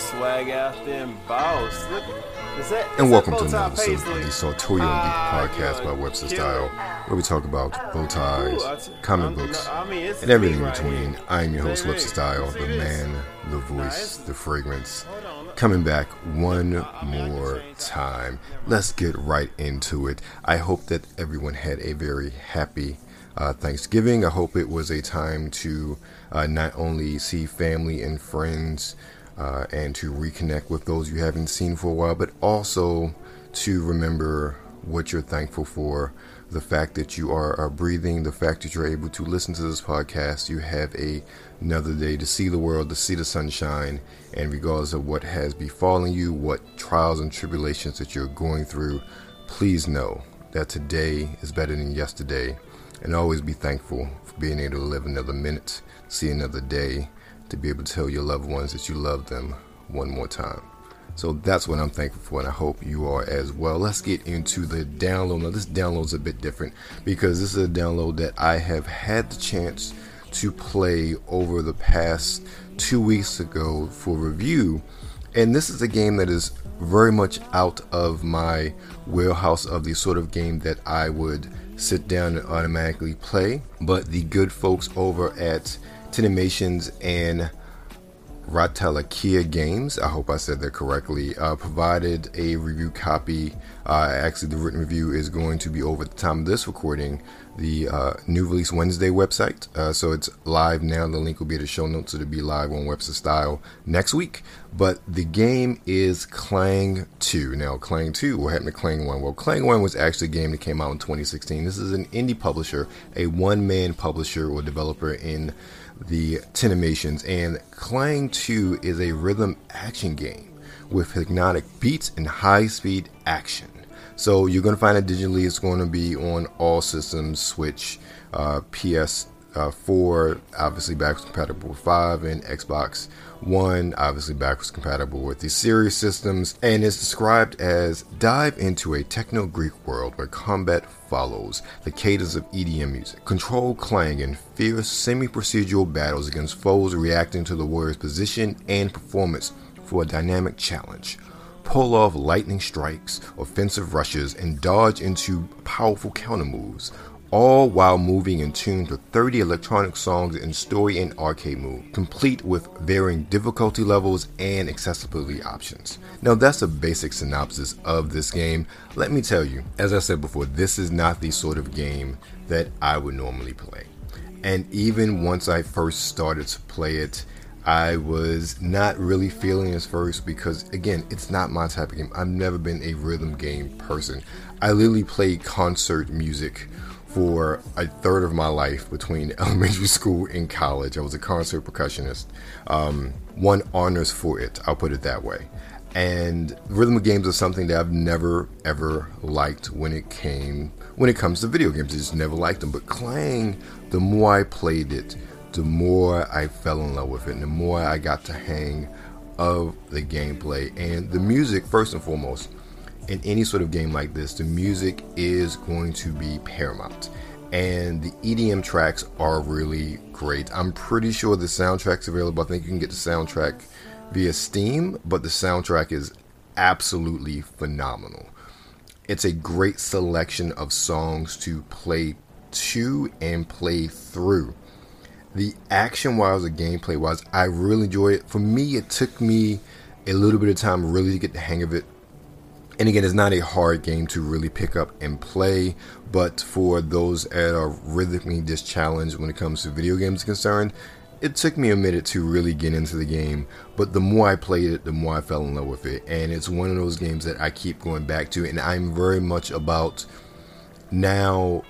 swag and boss. Is that, is And welcome to another episode of the Sartorial Ah, Geek Podcast by Webster Style, where we talk about bow ties, Ooh, I t- comic I'm- books, no, I mean, and everything in right between. here. I am your host, Webster Style, the man, the voice, the fragrance. Coming back one I mean, I can more time. Let's get right into it. I hope that everyone had a very happy uh, Thanksgiving. I hope it was a time to uh, not only see family and friends uh, and to reconnect with those you haven't seen for a while, but also to remember what you're thankful for. The fact that you are, are breathing, the fact that you're able to listen to this podcast, you have a, another day to see the world, to see the sunshine, and regardless of what has befallen you, what trials and tribulations that you're going through, please know that today is better than yesterday, and always be thankful for being able to live another minute, see another day, to be able to tell your loved ones that you love them one more time. So that's what I'm thankful for, and I hope you are as well. Let's get into the download. Now, this download's a bit different because this is a download that I have had the chance to play over the past two weeks ago for review. And this is a game that is very much out of my wheelhouse of the sort of game that I would sit down and automatically play. But the good folks over at Tinimations and Ratalaika Games, I hope I said that correctly, uh, provided a review copy. Uh, actually, the written review is going to be over at the time of this recording, the uh, New Release Wednesday website. Uh, so it's live now. The link will be in the show notes. It'll be live on Webster Style next week. But the game is Klang 2. Now, Klang 2, what happened to Klang 1? Well, Klang 1 was actually a game that came out in 2016. This is an indie publisher, a one man publisher or developer in the Tinimations, and Klang 2 is a rhythm action game with hypnotic beats and high speed action. So you're going to find it digitally. It's going to be on all systems, Switch, uh, PS. Uh, 4 obviously backwards compatible with 5 and Xbox One obviously backwards compatible with the Series systems and is described as dive into a techno Greek world where combat follows the cadence of EDM music. Control clang and fierce semi-procedural battles against foes reacting to the warrior's position and performance for a dynamic challenge. Pull off lightning strikes, offensive rushes, and dodge into powerful counter moves, all while moving in tune to 30 electronic songs in story and arcade mode, complete with varying difficulty levels and accessibility options. Now, that's a basic synopsis of this game. Let me tell you, as I said before, this is not the sort of game that I would normally play. And even once I first started to play it, I was not really feeling it first because, again, it's not my type of game. I've never been a rhythm game person. I literally played concert music for a third of my life between elementary school and college. I was a concert percussionist. Um, won honors for it, I'll put it that way. And rhythm games are something that I've never ever liked when it came when it comes to video games. I just never liked them. But Klang, the more I played it, the more I fell in love with it, and the more I got to hang of the gameplay and the music. First and foremost, in any sort of game like this, the music is going to be paramount. And the EDM tracks are really great. I'm pretty sure the soundtrack's available. I think you can get the soundtrack via Steam, but the soundtrack is absolutely phenomenal. It's a great selection of songs to play to and play through. The action wise or gameplay wise, I really enjoy it. For me, it took me a little bit of time really to get the hang of it. And again, it's not a hard game to really pick up and play, but for those that are rhythmically just challenged when it comes to video games concerned, it took me a minute to really get into the game. But the more I played it, the more I fell in love with it. And it's one of those games that I keep going back to. And I'm very much about now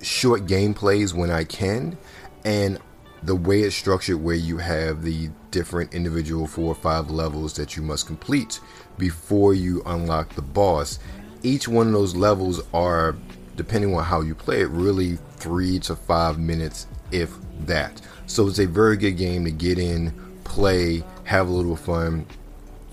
short gameplays when I can, and the way it's structured, where you have the different individual four or five levels that you must complete before you unlock the boss. Each one of those levels are, depending on how you play it, really three to five minutes, if that. So it's a very good game to get in, play, have a little fun,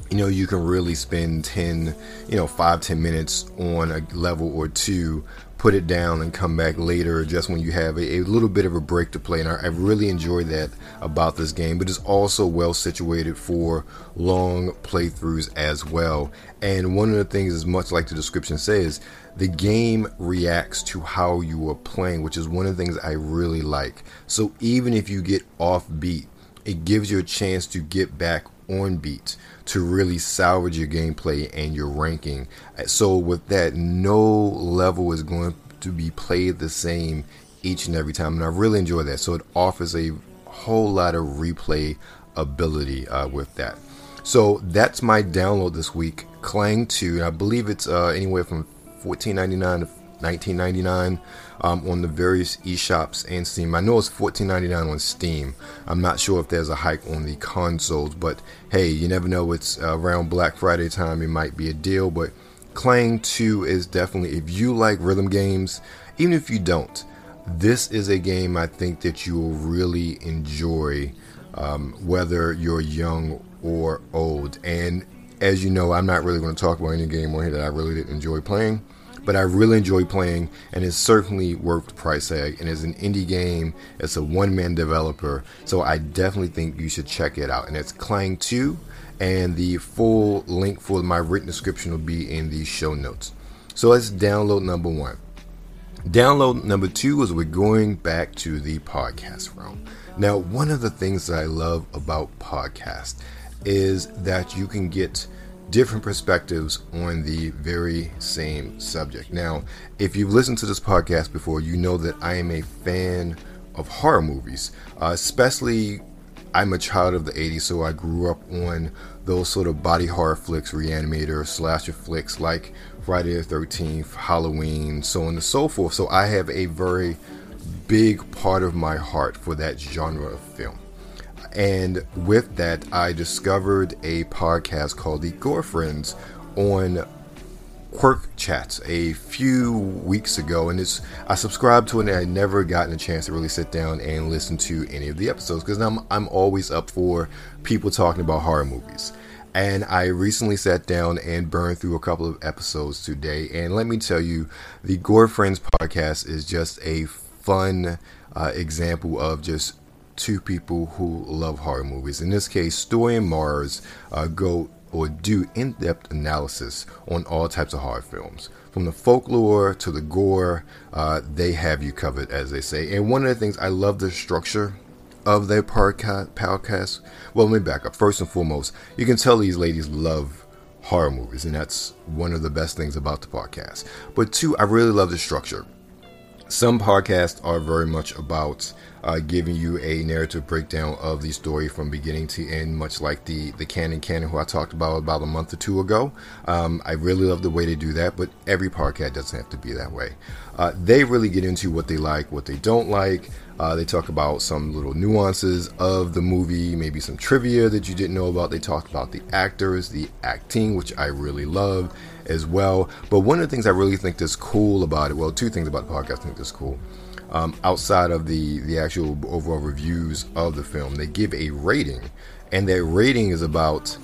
you know you can really spend 10 you know 5 10 minutes on a level or two put it down and come back later just when you have a, a little bit of a break to play. And I, I, really enjoy that about this game but it's also well situated for long playthroughs as well. And one of the things is much like the description says the game reacts to how you are playing which is one of the things I really like. So even if you get off beat it gives you a chance to get back on beat to really salvage your gameplay and your ranking. So with that, no level is going to be played the same each and every time, and I really enjoy that. So it offers a whole lot of replay ability uh, with that. So that's my download this week, Klang 2. I believe it's uh, anywhere from 14.99 to 19.99 um, on the various eShops and Steam. I know it's $14.99 on Steam. I'm not sure if there's a hike on the consoles, but hey, you never know. It's uh, around Black Friday time. It might be a deal, but Klang 2 is definitely if you like rhythm games, even if you don't, this is a game I think that you will really enjoy, um, whether you're young or old. And as you know, I'm not really going to talk about any game on here that I really didn't enjoy playing but I really enjoy playing, and it's certainly worth the price tag. And it's an indie game, it's a one man developer, so I definitely think you should check it out. And it's Klang 2, and the full link for my written description will be in the show notes. So let's download number one. Download number two is we're going back to the podcast realm. Now, one of the things that I love about podcasts is that you can get different perspectives on the very same subject. Now, if you've listened to this podcast before, you know that I am a fan of horror movies, uh, especially I'm a child of the 80s, so I grew up on those sort of body horror flicks, reanimator, slasher flicks like Friday the 13th, Halloween, so on and so forth. So I have a very big part of my heart for that genre of film. And with that, I discovered a podcast called The Gorefriends on Quirk Chats a few weeks ago, and it's I subscribed to it, and I never gotten a chance to really sit down and listen to any of the episodes because I'm I'm always up for people talking about horror movies. And I recently sat down and burned through a couple of episodes today, and let me tell you, the Gorefriends podcast is just a fun uh, example of just two people who love horror movies. In this case, Story and Mars uh, go or do in depth analysis on all types of horror films. From the folklore to the gore, uh, they have you covered, as they say. And one of the things I love the structure of their podcast. Well, let me back up. First and foremost, you can tell these ladies love horror movies, and that's one of the best things about the podcast. But two, I really love the structure. Some podcasts are very much about uh, giving you a narrative breakdown of the story from beginning to end, much like the the Canon Canon who I talked about about a month or two ago. Um, I really love the way they do that, but every podcast doesn't have to be that way. Uh, they really get into what they like, what they don't like. Uh, they talk about some little nuances of the movie, maybe some trivia that you didn't know about. They talk about the actors, the acting, which I really love as well. But one of the things I really think that's cool about it, well, two things about the podcast I think that's cool um, outside of the the actual overall reviews of the film. They give a rating, and that rating is about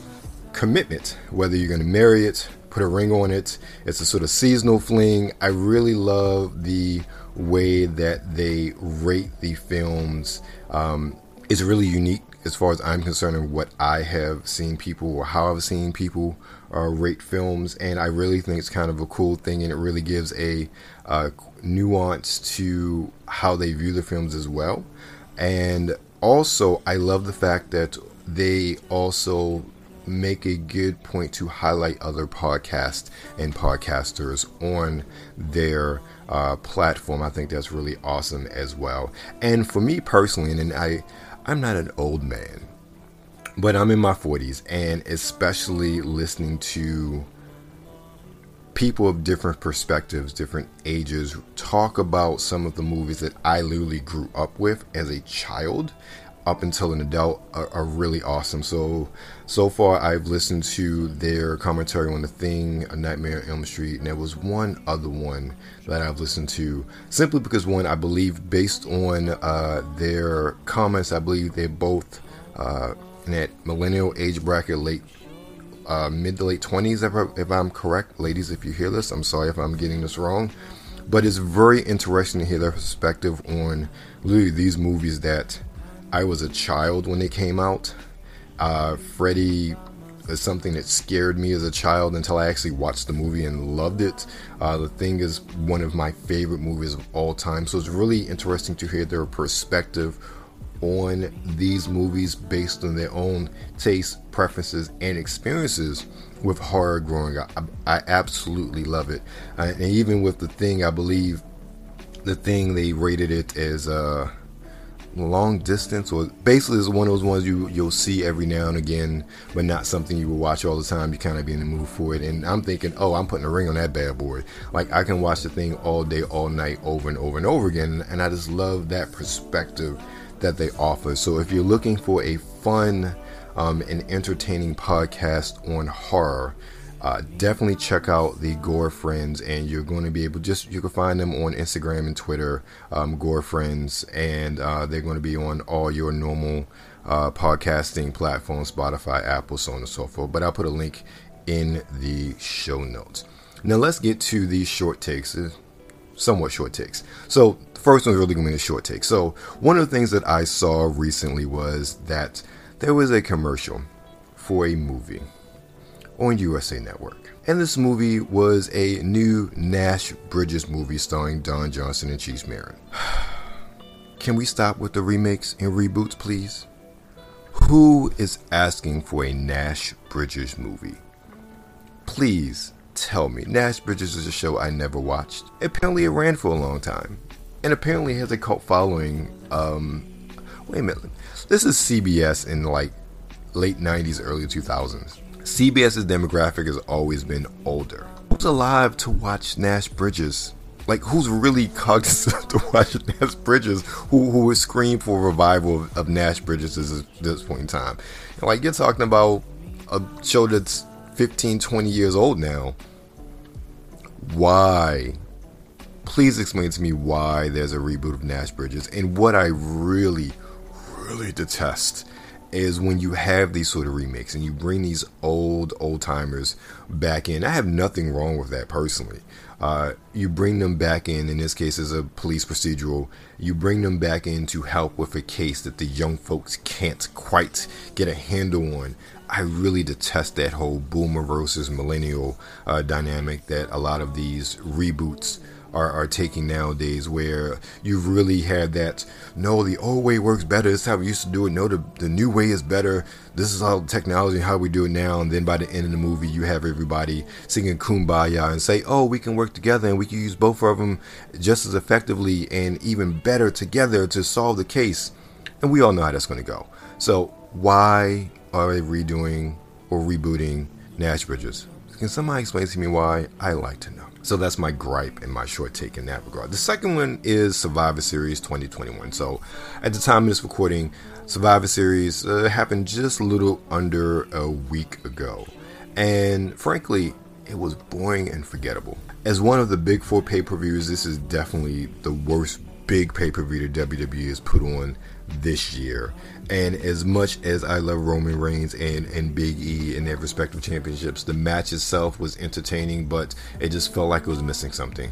commitment, whether you're going to marry it, put a ring on it. It's a sort of seasonal fling. I really love the way that they rate the films. Um, it's really unique as far as I'm concerned and what I have seen people or how I've seen people uh, rate films. And I really think it's kind of a cool thing, and it really gives a uh, nuance to how they view the films as well. And also, I love the fact that they also make a good point to highlight other podcasts and podcasters on their uh, platform. I think that's really awesome as well. And for me personally, and I, I'm not an old man, but I'm in my 40s, and especially listening to people of different perspectives, different ages talk about some of the movies that I literally grew up with as a child up until an adult are, are, really awesome. So so far I've listened to their commentary on the thing, A Nightmare on Elm Street, and there was one other one that I've listened to simply because one I believe based on uh, their comments, I believe they're both uh, in that millennial age bracket, late uh, mid to late 20s, if, I, if I'm correct. Ladies, if you hear this, I'm sorry if I'm getting this wrong. But it's very interesting to hear their perspective on literally these movies that I was a child when they came out. Uh, Freddy is something that scared me as a child until I actually watched the movie and loved it. Uh, the Thing is one of my favorite movies of all time, so it's really interesting to hear their perspective on these movies based on their own tastes, preferences, and experiences with horror growing up. I, I absolutely love it. Uh, and even with the thing, I believe the thing they rated it as uh, long distance, or basically is one of those ones you you'll see every now and again, but not something you will watch all the time. You kind of be in the mood for it. And I'm thinking, oh, I'm putting a ring on that bad boy. Like I can watch the thing all day, all night, over and over and over again. And I just love that perspective that they offer. So if you're looking for a fun um, and entertaining podcast on horror, uh, definitely check out the Gorefriends, and you're going to be able just you can find them on Instagram and Twitter, um, Gorefriends, and uh, they're going to be on all your normal uh, podcasting platforms, Spotify, Apple, so on and so forth. But I'll put a link in the show notes. Now let's get to these short takes, uh, somewhat short takes. So the first one's really going to be a short take. So one of the things that I saw recently was that there was a commercial for a movie on USA Network. And this movie was a new Nash Bridges movie starring Don Johnson and Cheech Marin. Can we stop with the remakes and reboots, please? Who is asking for a Nash Bridges movie? Please tell me. Nash Bridges is a show I never watched. Apparently, it ran for a long time and apparently has a cult following. Um, wait a minute, this is CBS in like late '90s, early 2000s. CBS's demographic has always been older. Who's alive to watch Nash Bridges? Like, who's really cognizant to watch Nash Bridges? Who who would scream for a revival of, of Nash Bridges at this point in time? And like, you're talking about a show that's 15, 20 years old now. Why please explain to me why there's a reboot of Nash Bridges. And what I really, really detest is when you have these sort of remakes and you bring these old old timers back in. I have nothing wrong with that personally. Uh, you bring them back in. In this case, as a police procedural, you bring them back in to help with a case that the young folks can't quite get a handle on. I really detest that whole boomer versus millennial uh, dynamic that a lot of these reboots are, are taking nowadays where you've really had that no the old way works better. This is how we used to do it. No the, the new way is better. This is how technology how we do it now. And then by the end of the movie you have everybody singing kumbaya and say oh we can work together and we can use both of them just as effectively and even better together to solve the case. And we all know how that's going to go. So why are they redoing or rebooting nash bridges? Can somebody explain to me why? I like to know so that's my gripe and my short take in that regard. The second one is Survivor Series 2021. So at the time of this recording, Survivor Series uh, happened just a little under a week ago. And frankly, it was boring and forgettable. As one of the big four pay per views, this is definitely the worst big pay per view that WWE has put on this year. And as much as I love Roman Reigns and, and Big E in their respective championships, the match itself was entertaining, but it just felt like it was missing something.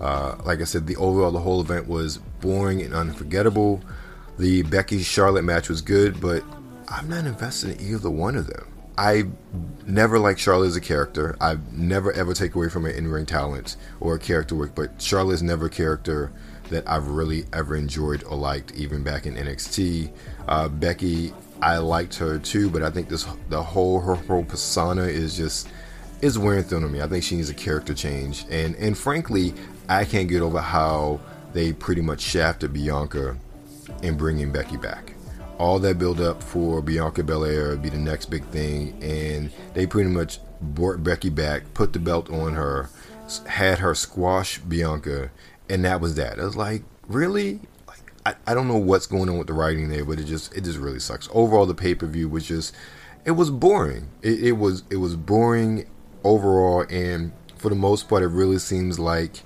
Uh, like I said, the overall, the whole event was boring and unforgettable. The Becky Charlotte match was good, but I'm not invested in either one of them. I never liked Charlotte as a character. I never ever take away from her in ring talent or character work, but Charlotte's never a character that I've really ever enjoyed or liked, even back in NXT. Uh, Becky, I liked her too, but I think this the whole her whole persona is just is wearing thin on me. I think she needs a character change, and and frankly, I can't get over how they pretty much shafted Bianca in bringing Becky back. All that build up for Bianca Belair be the next big thing, and they pretty much brought Becky back, put the belt on her, had her squash Bianca, and that was that. I was like, really? Like, I, I don't know what's going on with the writing there, but it just it just really sucks. Overall, the pay per view was just it was boring. It, it was it was boring overall, and for the most part, it really seems like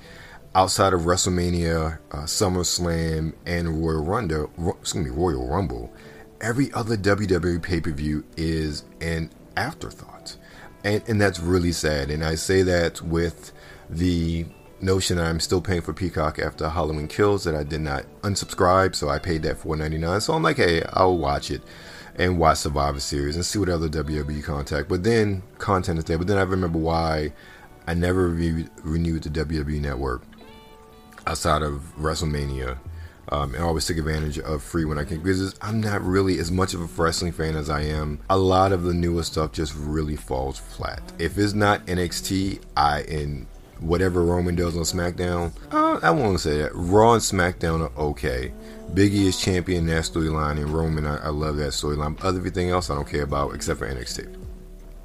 outside of WrestleMania, uh, SummerSlam, and Royal Rumble, excuse me, Royal Rumble, every other WWE pay per view is an afterthought. And, and that's really sad. And I say that with the notion that I'm still paying for Peacock after Halloween Kills that I did not unsubscribe, so I paid that $4.99. So I'm like, hey, I'll watch it and watch Survivor Series and see what other WWE contact. But then content is there. But then I remember why I never re- renewed the WWE Network outside of WrestleMania. Um, and always take advantage of free when I can because I'm not really as much of a wrestling fan as I am. A lot of the newer stuff just really falls flat. If it's not NXT, I in whatever Roman does on SmackDown, uh, I won't say that. Raw and SmackDown are okay. Biggie is champion that storyline, and Roman, I, I love that storyline. Other everything else I don't care about except for NXT.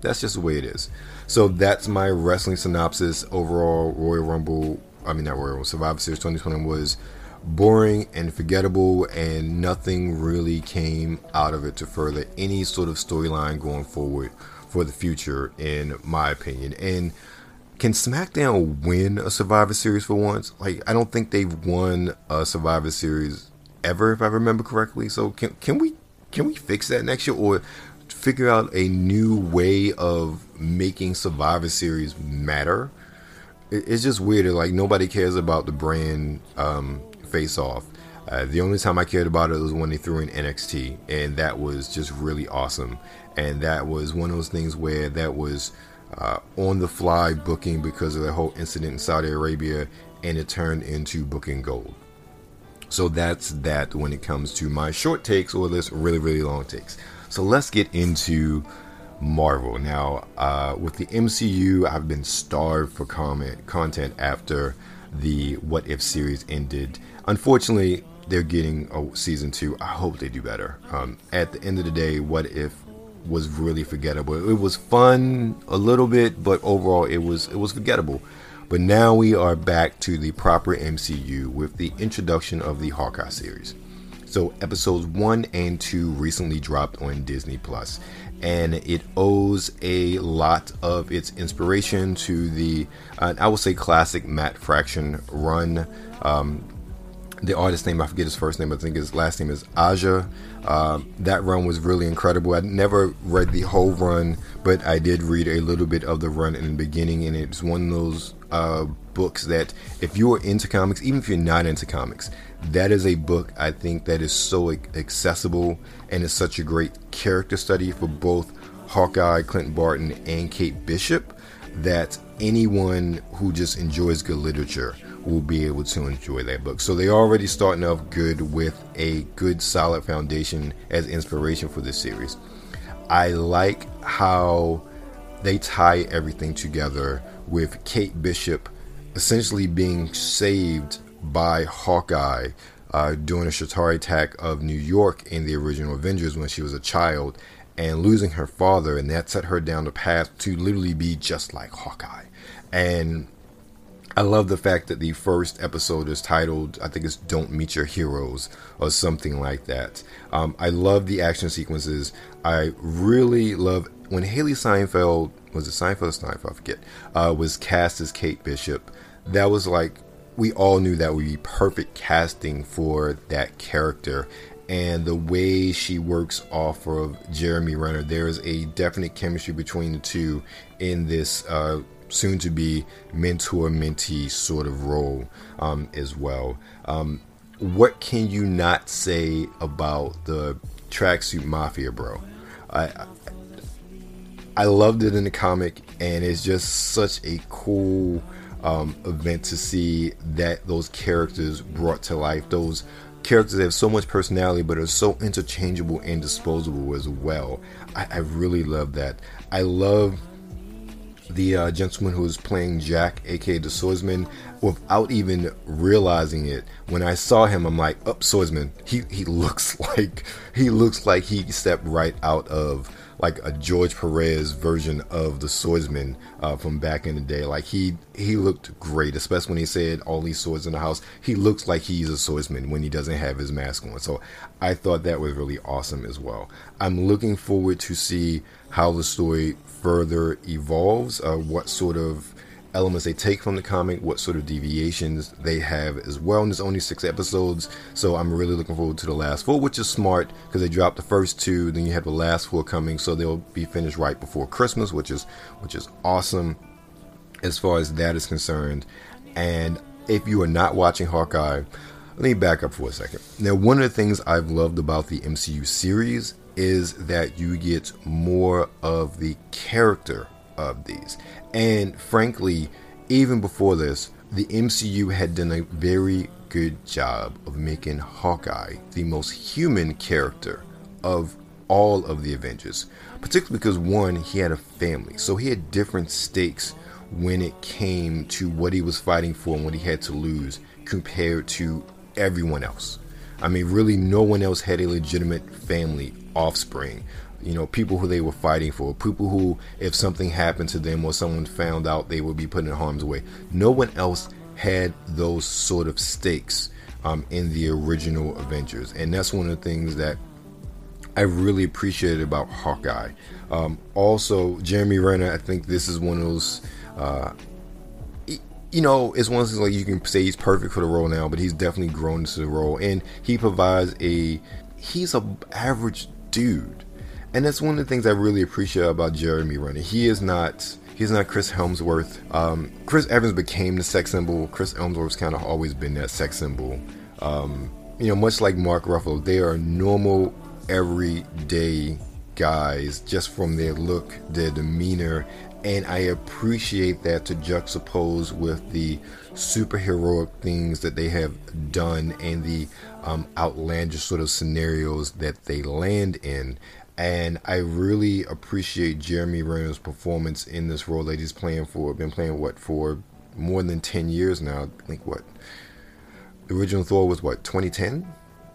That's just the way it is. So that's my wrestling synopsis. Overall, Royal Rumble, I mean not Royal Rumble, Survivor Series 2020 was boring and forgettable, and nothing really came out of it to further any sort of storyline going forward for the future, in my opinion. And can SmackDown win a Survivor Series for once? Like, I don't think they've won a Survivor Series ever, if I remember correctly. So can can we can we fix that next year, or figure out a new way of making Survivor Series matter? It's just weird. Like nobody cares about the brand um, face off. Uh, the only time I cared about it was when they threw in NXT, and that was just really awesome. And that was one of those things where that was uh, on the fly booking because of the whole incident in Saudi Arabia, and it turned into booking gold. So that's that when it comes to my short takes or this really, really long takes. So let's get into Marvel. Now, uh, with the MCU, I've been starved for comment content after the What If series ended. Unfortunately, they're getting a season two. I hope they do better. Um, at the end of the day, What If was really forgettable. It was fun a little bit, but overall it was it was forgettable. But now we are back to the proper MCU with the introduction of the Hawkeye series. So episodes 1 and 2 recently dropped on Disney Plus and it owes a lot of its inspiration to the uh, I would say classic Matt Fraction run um, the artist name I forget his first name I think his last name is Aja um, that run was really incredible. I never read the whole run, but I did read a little bit of the run in the beginning, and it's one of those uh, books that if you're into comics, even if you're not into comics, that is a book I think that is so accessible and is such a great character study for both Hawkeye, Clint Barton, and Kate Bishop that anyone who just enjoys good literature will be able to enjoy that book. So they're already starting off good with a good solid foundation as inspiration for this series. I like how they tie everything together with Kate Bishop essentially being saved by Hawkeye uh, during a Chitauri attack of New York in the original Avengers when she was a child and losing her father, and that set her down the path to literally be just like Hawkeye. And I love the fact that the first episode is titled, I think it's Don't Meet Your Heroes or something like that. Um, I love the action sequences. I really love when Hailee Seinfeld, was it Seinfeld or Steinfeld? I forget, uh, was cast as Kate Bishop. That was like, we all knew that would be perfect casting for that character. And the way she works off of Jeremy Renner, there is a definite chemistry between the two in this uh, soon to be mentor mentee sort of role um, as well. Um, what can you not say about the tracksuit mafia, bro? I, I loved it in the comic, and it's just such a cool um, event to see that those characters brought to life. Those characters have so much personality, but are so interchangeable and disposable as well. I, I really love that. I love the uh, gentleman who is playing Jack, aka the swordsman, without even realizing it. When I saw him, I'm like, "Up, oh, swordsman." He he looks like he looks like he stepped right out of like a George Perez version of the swordsman uh, from back in the day. Like he he looked great, especially when he said all these swords in the house. He looks like he's a swordsman when he doesn't have his mask on. So I thought that was really awesome as well. I'm looking forward to see how the story further evolves, uh, what sort of elements they take from the comic, what sort of deviations they have as well. And there's only six episodes, so I'm really looking forward to the last four, which is smart because they dropped the first two, then you have the last four coming, so they'll be finished right before Christmas, which is which is awesome as far as that is concerned. And if you are not watching Hawkeye, let me back up for a second. Now, one of the things I've loved about the MCU series is that you get more of the character of these. And frankly, even before this, the MCU had done a very good job of making Hawkeye the most human character of all of the Avengers. Particularly because, one, he had a family, so he had different stakes when it came to what he was fighting for and what he had to lose compared to everyone else. I mean, really, no one else had a legitimate family, offspring, you know, people who they were fighting for, people who, if something happened to them or someone found out, they would be put in harm's way. No one else had those sort of stakes um, in the original Avengers, and that's one of the things that I really appreciated about Hawkeye. Um, also, Jeremy Renner, I think this is one of those. Uh, you know, it's one of those like you can say he's perfect for the role now, but he's definitely grown into the role, and he provides a. He's a average dude and that's one of the things I really appreciate about Jeremy Renner. He is not he's not Chris Hemsworth. Um, Chris Evans became the sex symbol. Chris Hemsworth's kind of always been that sex symbol. Um, you know, much like Mark Ruffalo, they are normal, everyday guys just from their look, their demeanor, and I appreciate that to juxtapose with the superheroic things that they have done and the um, outlandish sort of scenarios that they land in and I really appreciate Jeremy Renner's performance in this role that he's playing for. Been playing what for more than ten years now. I think what the original Thor was what 2010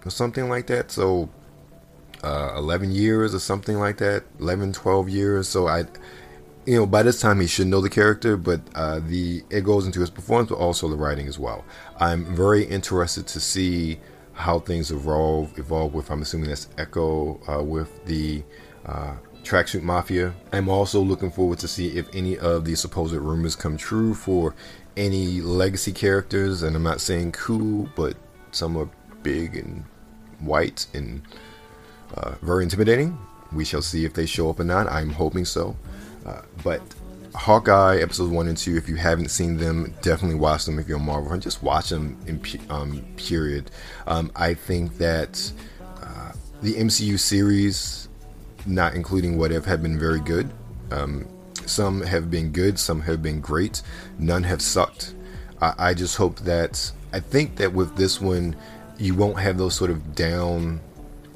or something like that. So uh, 11 years or something like that. 11, 12 years. So I, you know, by this time he should know the character, but uh, the it goes into his performance, but also the writing as well. I'm very interested to see how things evolve evolve with I'm assuming that's Echo uh, with the uh, Tracksuit Mafia. I'm also looking forward to see if any of the supposed rumors come true for any legacy characters. And I'm not saying cool, but some are big and white and uh, very intimidating. We shall see if they show up or not. I'm hoping so. Uh, but Hawkeye episodes one and two. If you haven't seen them, definitely watch them. If you're a Marvel fan, just watch them in um, period. Um, I think that uh, the MCU series, not including What If, have been very good. Um, some have been good, some have been great. None have sucked. I, I just hope that I think that with this one, you won't have those sort of down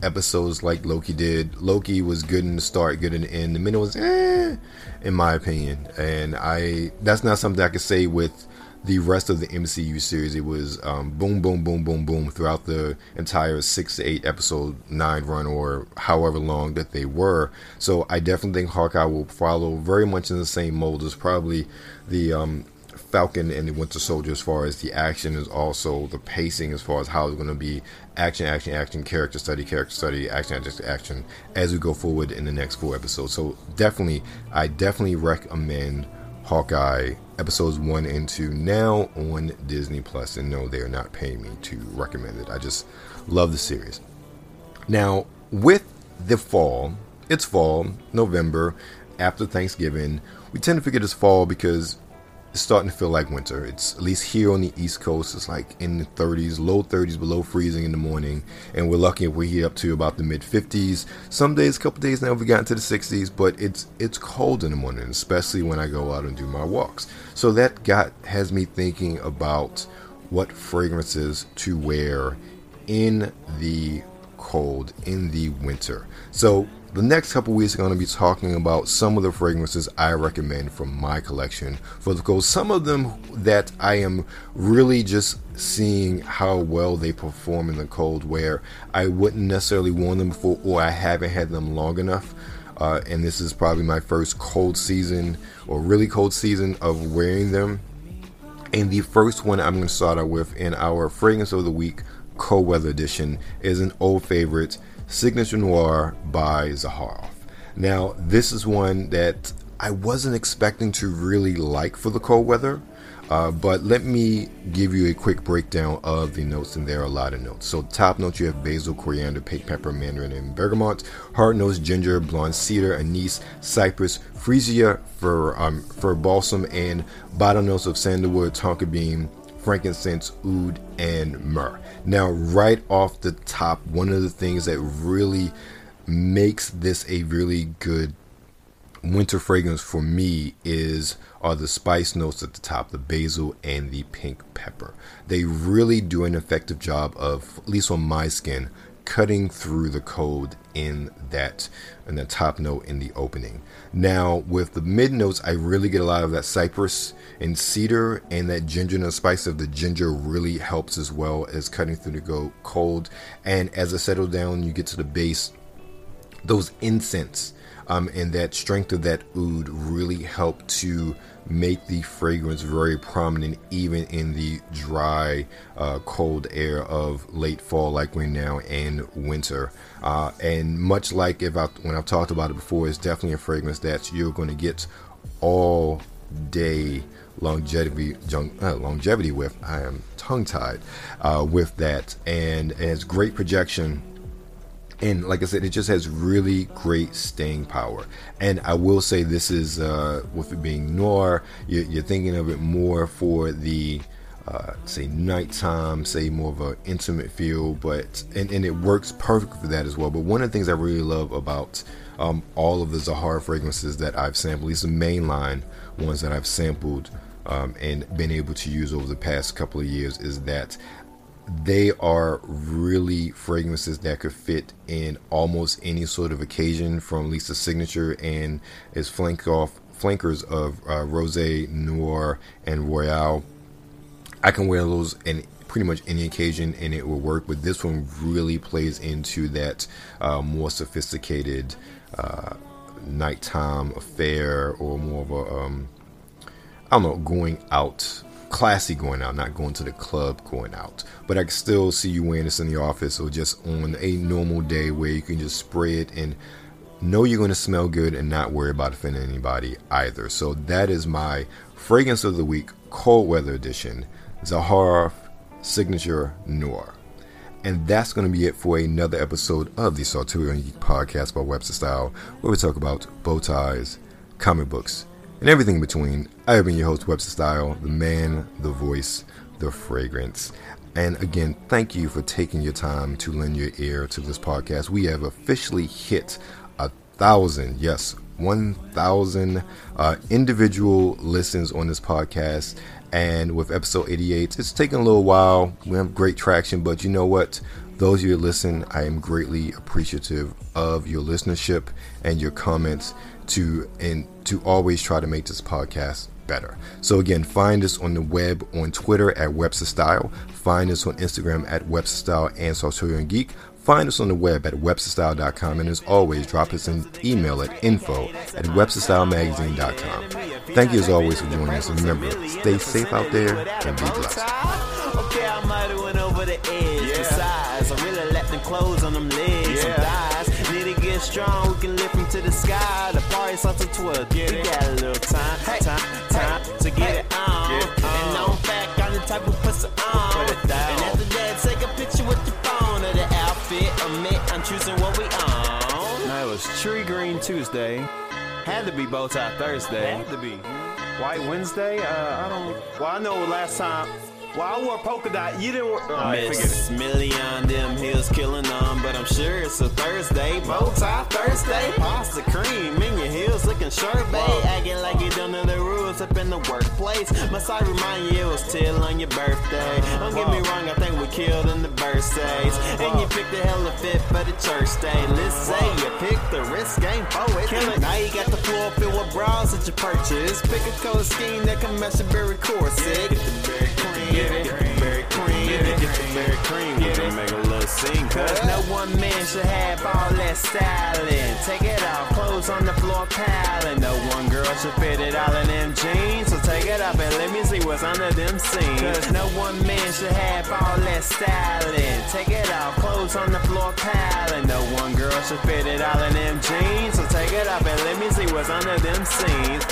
episodes like Loki did. Loki was good in the start, good in the end. The middle was eh, in my opinion. And I that's not something I could say with the rest of the MCU series. It was um, boom, boom, boom, boom, boom throughout the entire six to eight episode nine run or however long that they were. So I definitely think Hawkeye will follow very much in the same mold as probably the um, Falcon and the Winter Soldier as far as the action is also the pacing as far as how it's going to be action, action, action, character study, character study, action, action, action as we go forward in the next four episodes. So definitely, I definitely recommend Hawkeye episodes one and two now on Disney Plus. And no, they are not paying me to recommend it. I just love the series. Now with the fall, it's fall, November, after Thanksgiving. We tend to forget it's fall because it's starting to feel like winter. It's at least here on the East Coast. It's like in the 30s, low 30s, below freezing in the morning, and we're lucky if we heat up to about the mid 50s. Some days, a couple days now, we got into the 60s, but it's it's cold in the morning, especially when I go out and do my walks. So that got has me thinking about what fragrances to wear in the cold in the winter. So the next couple weeks are going to be talking about some of the fragrances I recommend from my collection for the cold. Some of them that I am really just seeing how well they perform in the cold, where I wouldn't necessarily worn them before, or I haven't had them long enough. Uh, and this is probably my first cold season or really cold season of wearing them. And the first one I'm going to start out with in our fragrance of the week cold weather edition is an old favorite Signature Noir by Zaharoff. Now, this is one that I wasn't expecting to really like for the cold weather. Uh, but let me give you a quick breakdown of the notes, and there are a lot of notes. So, top notes you have basil, coriander, pink pepper, mandarin, and bergamot. Hard notes ginger, blonde cedar, anise, cypress, freesia fir, um, for balsam, and bottom notes of sandalwood, tonka bean, frankincense, oud, and myrrh. Now, right off the top, one of the things that really makes this a really good winter fragrance for me is are the spice notes at the top, the basil and the pink pepper. They really do an effective job of, at least on my skin, cutting through the cold in that in the top note in the opening. Now with the mid notes, I really get a lot of that cypress and cedar and that ginger and spice of the ginger really helps as well as cutting through the go cold. And as I settle down, you get to the base, those incense um, and that strength of that oud really helped to make the fragrance very prominent even in the dry uh, cold air of late fall like we're now in winter. Uh, and much like if I, when i've talked about it before it's definitely a fragrance that you're going to get all day longevity uh, longevity with. I am tongue tied uh, with that. And, and it's great projection and like I said, it just has really great staying power. And I will say this is uh, with it being noir, you're, you're thinking of it more for the uh, say nighttime, say more of an intimate feel, but and, and it works perfect for that as well. But one of the things I really love about um, all of the Zahara fragrances that I've sampled, these mainline ones that I've sampled um, and been able to use over the past couple of years, is that they are really fragrances that could fit in almost any sort of occasion from Lisa Signature and is flank off flankers of uh, Rose, Noir, and Royale. I can wear those in pretty much any occasion and it will work, but this one really plays into that uh, more sophisticated uh, nighttime affair or more of a um, I don't know, going out classy going out, not going to the club going out. But I can still see you wearing this in the office or just on a normal day where you can just spray it and know you're going to smell good and not worry about offending anybody either. So that is my fragrance of the week, cold weather edition, Zahara Signature Noir. And that's going to be it for another episode of the Sartorial Geek Podcast by Webster Style, where we talk about bow ties, comic books, and everything in between. I have been your host, Webster Style, the man, the voice, the fragrance. And again, thank you for taking your time to lend your ear to this podcast. We have officially hit a thousand, yes, 1,000 uh, individual listens on this podcast. And with episode 88, it's taken a little while. We have great traction, but you know what? Those of you who listen, I am greatly appreciative of your listenership and your comments to and to always try to make this podcast better. So again, find us on the web on Twitter at Webster Style. Find us on Instagram at Webster Style and Sartorial Geek. Find us on the web at websterstyle.com and as always, drop us an email at info at websterstylemagazine.com. Thank you as always for joining us and remember, stay safe out there and be blessed. Okay, I might have went over the edge. Besides, I really let them close strong, we can lift them to the sky. The party starts at 12. Get we got a little time, time, time to get it on. And I'm back on the type of pussy on. And after that, take a picture with your phone of the outfit. Admit I'm choosing what we own. No, it was Tree Green Tuesday. Had to be Bow Tie Thursday. Had to be. White Wednesday? Uh, I don't. Well, I know last time. Well, I wore polka dot. You didn't wear. Oh, Miss Million, them heels killing them, but I'm sure it's a Thursday. Bow tie Thursday, pasta cream in your heels looking sharp, babe. Acting like you don't know the rules up in the workplace. Must I remind you it was till on your birthday? Don't get me wrong, I think we killed in the birthdays. And you picked the hella fit for the church day. Let's say you picked the risk game for it. Now you got the floor filled with bras that you purchase. Pick a color scheme that can match your berry corset. Get. Get berry cream. Make a little scene. Cause no one man should have all that styling. Take it off, clothes on the floor piling. No one girl should fit it all in them jeans. So take it off and let me see what's under them seams. Cause no one man should have all that styling. Take it off, clothes on the floor piling. No one girl should fit it all in them jeans. So take it off and let me see what's under them seams.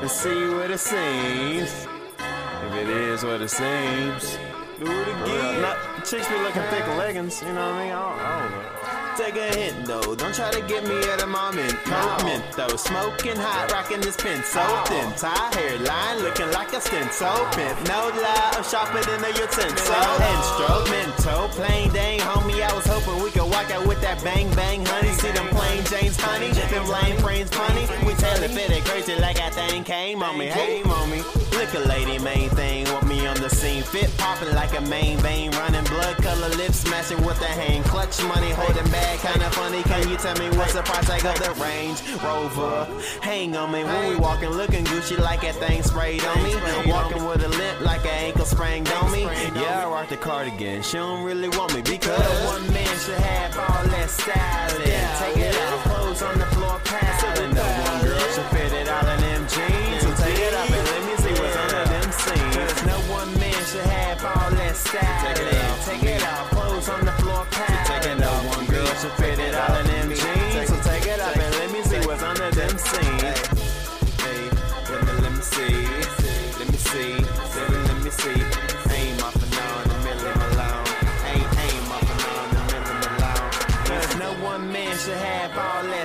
And see what it seems. If it is what it seems. Do it again. Not, chicks be looking thick leggings, you know what I mean? I don't, I don't know. Take a hint though, don't try to get me at a moment. Cold mint though, smoking hot, rocking this pin so thin. Tie hairline looking like a stent so pimp. No lie, I'm sharper than a utensil. Instrumental, plain dang, homie. I was hoping we could walk out with that bang bang, honey. See them plain James, honey. Them lame brains, funny. We tell it fit it crazy like that thing came on me. Hey, mommy. Liquor lady, main thing, want me on the scene. Fit popping like a main vein, running blood color lips, smashing with the hand. Clutch money, holding back, kinda funny. Can you tell me what's the price tag of the Range Rover? Hang on me when we walking, looking Gucci like that thing sprayed on me. Walking with a limp like an ankle sprained on me. Yeah, I rock the cardigan. She don't really want me because one man should have all that styling. Take it off, clothes on the floor, piling. No one girl should fit it all in